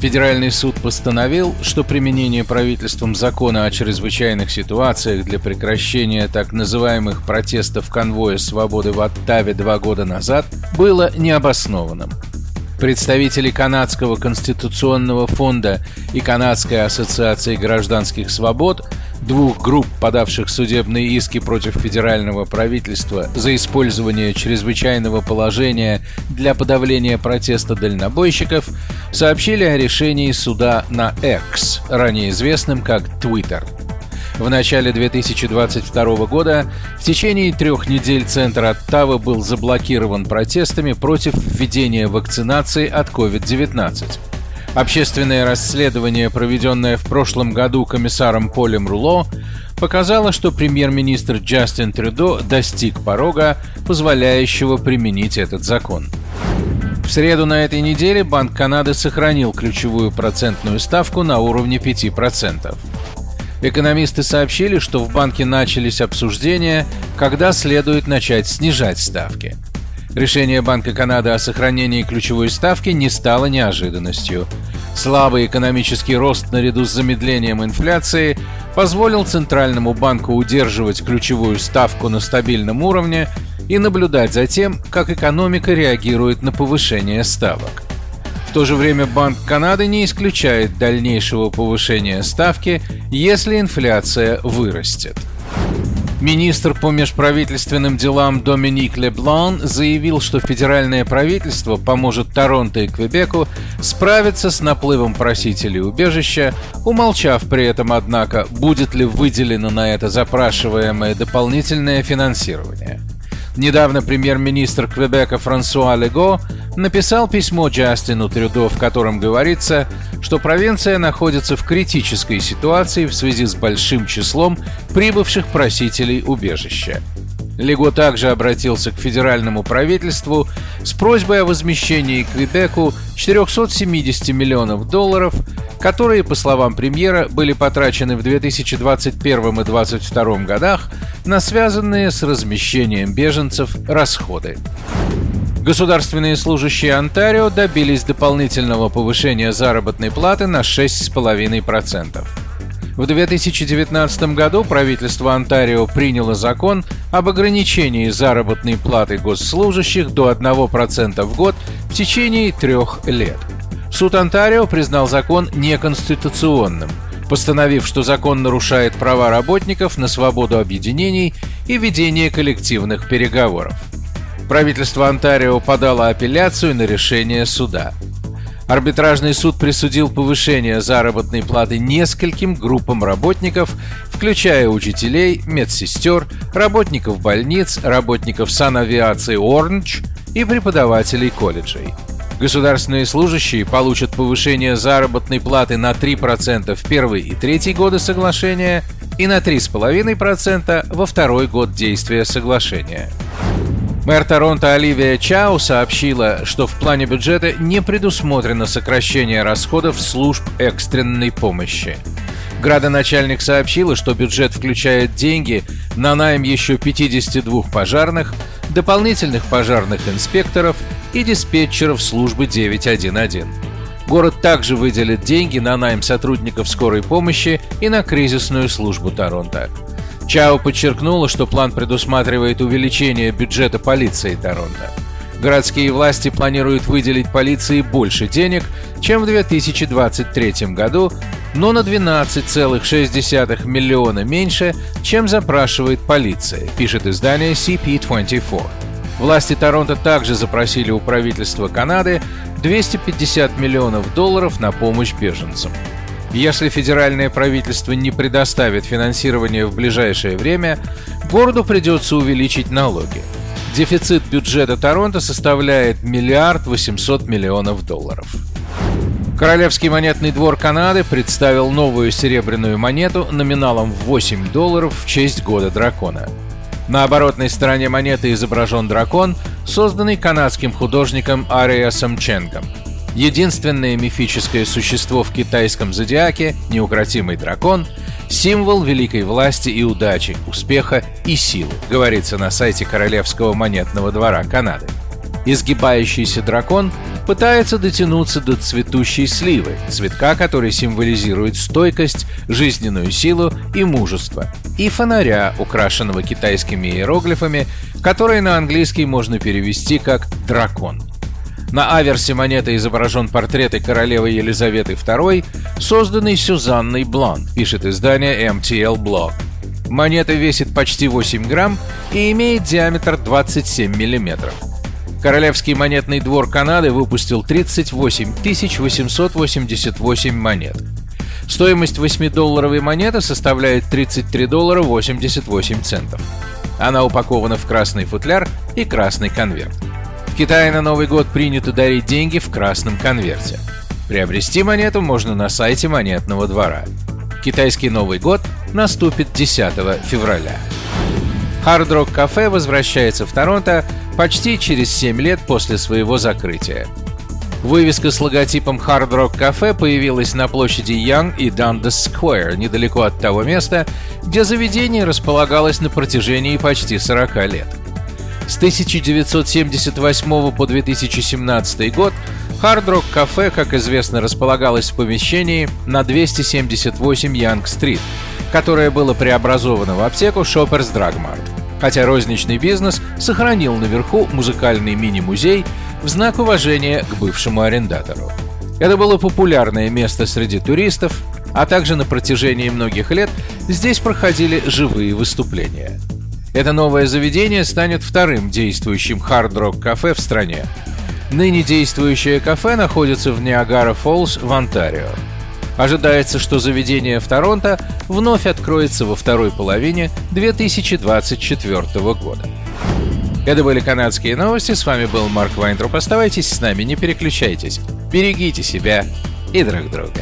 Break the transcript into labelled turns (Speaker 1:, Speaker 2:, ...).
Speaker 1: Федеральный суд постановил, что применение правительством закона о чрезвычайных ситуациях для прекращения так называемых протестов конвоя свободы в Оттаве два года назад было необоснованным. Представители Канадского конституционного фонда и Канадской ассоциации гражданских свобод двух групп, подавших судебные иски против федерального правительства за использование чрезвычайного положения для подавления протеста дальнобойщиков, сообщили о решении суда на X, ранее известным как Twitter. В начале 2022 года в течение трех недель центр Оттавы был заблокирован протестами против введения вакцинации от COVID-19. Общественное расследование, проведенное в прошлом году комиссаром Полем Руло, показало, что премьер-министр Джастин Трюдо достиг порога, позволяющего применить этот закон. В среду на этой неделе Банк Канады сохранил ключевую процентную ставку на уровне 5%. Экономисты сообщили, что в банке начались обсуждения, когда следует начать снижать ставки – Решение Банка Канады о сохранении ключевой ставки не стало неожиданностью. Слабый экономический рост наряду с замедлением инфляции позволил Центральному банку удерживать ключевую ставку на стабильном уровне и наблюдать за тем, как экономика реагирует на повышение ставок. В то же время Банк Канады не исключает дальнейшего повышения ставки, если инфляция вырастет. Министр по межправительственным делам Доминик Леблан заявил, что федеральное правительство поможет Торонто и Квебеку справиться с наплывом просителей убежища, умолчав при этом, однако, будет ли выделено на это запрашиваемое дополнительное финансирование. Недавно премьер-министр Квебека Франсуа Лего написал письмо Джастину Трюдо, в котором говорится, что провинция находится в критической ситуации в связи с большим числом прибывших просителей убежища. Лего также обратился к федеральному правительству с просьбой о возмещении Квебеку 470 миллионов долларов, которые, по словам премьера, были потрачены в 2021 и 2022 годах на связанные с размещением беженцев расходы. Государственные служащие Онтарио добились дополнительного повышения заработной платы на 6,5%. В 2019 году правительство Онтарио приняло закон об ограничении заработной платы госслужащих до 1% в год в течение трех лет. Суд Онтарио признал закон неконституционным, постановив, что закон нарушает права работников на свободу объединений и ведение коллективных переговоров правительство Онтарио подало апелляцию на решение суда. Арбитражный суд присудил повышение заработной платы нескольким группам работников, включая учителей, медсестер, работников больниц, работников санавиации Orange и преподавателей колледжей. Государственные служащие получат повышение заработной платы на 3% в первый и третий годы соглашения и на 3,5% во второй год действия соглашения. Мэр Торонто Оливия Чао сообщила, что в плане бюджета не предусмотрено сокращение расходов служб экстренной помощи. Градоначальник сообщила, что бюджет включает деньги на найм еще 52 пожарных, дополнительных пожарных инспекторов и диспетчеров службы 911. Город также выделит деньги на найм сотрудников скорой помощи и на кризисную службу Торонто. Чао подчеркнула, что план предусматривает увеличение бюджета полиции Торонто. Городские власти планируют выделить полиции больше денег, чем в 2023 году, но на 12,6 миллиона меньше, чем запрашивает полиция, пишет издание CP24. Власти Торонто также запросили у правительства Канады 250 миллионов долларов на помощь беженцам. Если федеральное правительство не предоставит финансирование в ближайшее время, городу придется увеличить налоги. Дефицит бюджета Торонто составляет миллиард восемьсот миллионов долларов. Королевский монетный двор Канады представил новую серебряную монету номиналом в 8 долларов в честь Года Дракона. На оборотной стороне монеты изображен дракон, созданный канадским художником Ариасом Ченгом. Единственное мифическое существо в китайском зодиаке, неукротимый дракон, символ великой власти и удачи, успеха и силы, говорится на сайте Королевского монетного двора Канады. Изгибающийся дракон пытается дотянуться до цветущей сливы, цветка, который символизирует стойкость, жизненную силу и мужество, и фонаря, украшенного китайскими иероглифами, которые на английский можно перевести как «дракон». На аверсе монеты изображен портрет королевы Елизаветы II, созданный Сюзанной Блан, пишет издание MTL Blog. Монета весит почти 8 грамм и имеет диаметр 27 миллиметров. Королевский монетный двор Канады выпустил 38 888 монет. Стоимость 8-долларовой монеты составляет 33 доллара 88 центов. Она упакована в красный футляр и красный конверт. В Китае на Новый год принято дарить деньги в красном конверте. Приобрести монету можно на сайте монетного двора. Китайский Новый год наступит 10 февраля. Hard Rock Cafe возвращается в Торонто почти через 7 лет после своего закрытия. Вывеска с логотипом Hard Rock Cafe появилась на площади Young и Dundas Square, недалеко от того места, где заведение располагалось на протяжении почти 40 лет. С 1978 по 2017 год Hard Rock Cafe, как известно, располагалось в помещении на 278 Янг-стрит, которое было преобразовано в аптеку Shoppers Drug Mart хотя розничный бизнес сохранил наверху музыкальный мини-музей в знак уважения к бывшему арендатору. Это было популярное место среди туристов, а также на протяжении многих лет здесь проходили живые выступления. Это новое заведение станет вторым действующим Hard Rock Cafe в стране. Ныне действующее кафе находится в Ниагара-Фоллс в Онтарио. Ожидается, что заведение в Торонто вновь откроется во второй половине 2024 года. Это были канадские новости. С вами был Марк Вайнтруб. Оставайтесь с нами, не переключайтесь. Берегите себя и друг друга.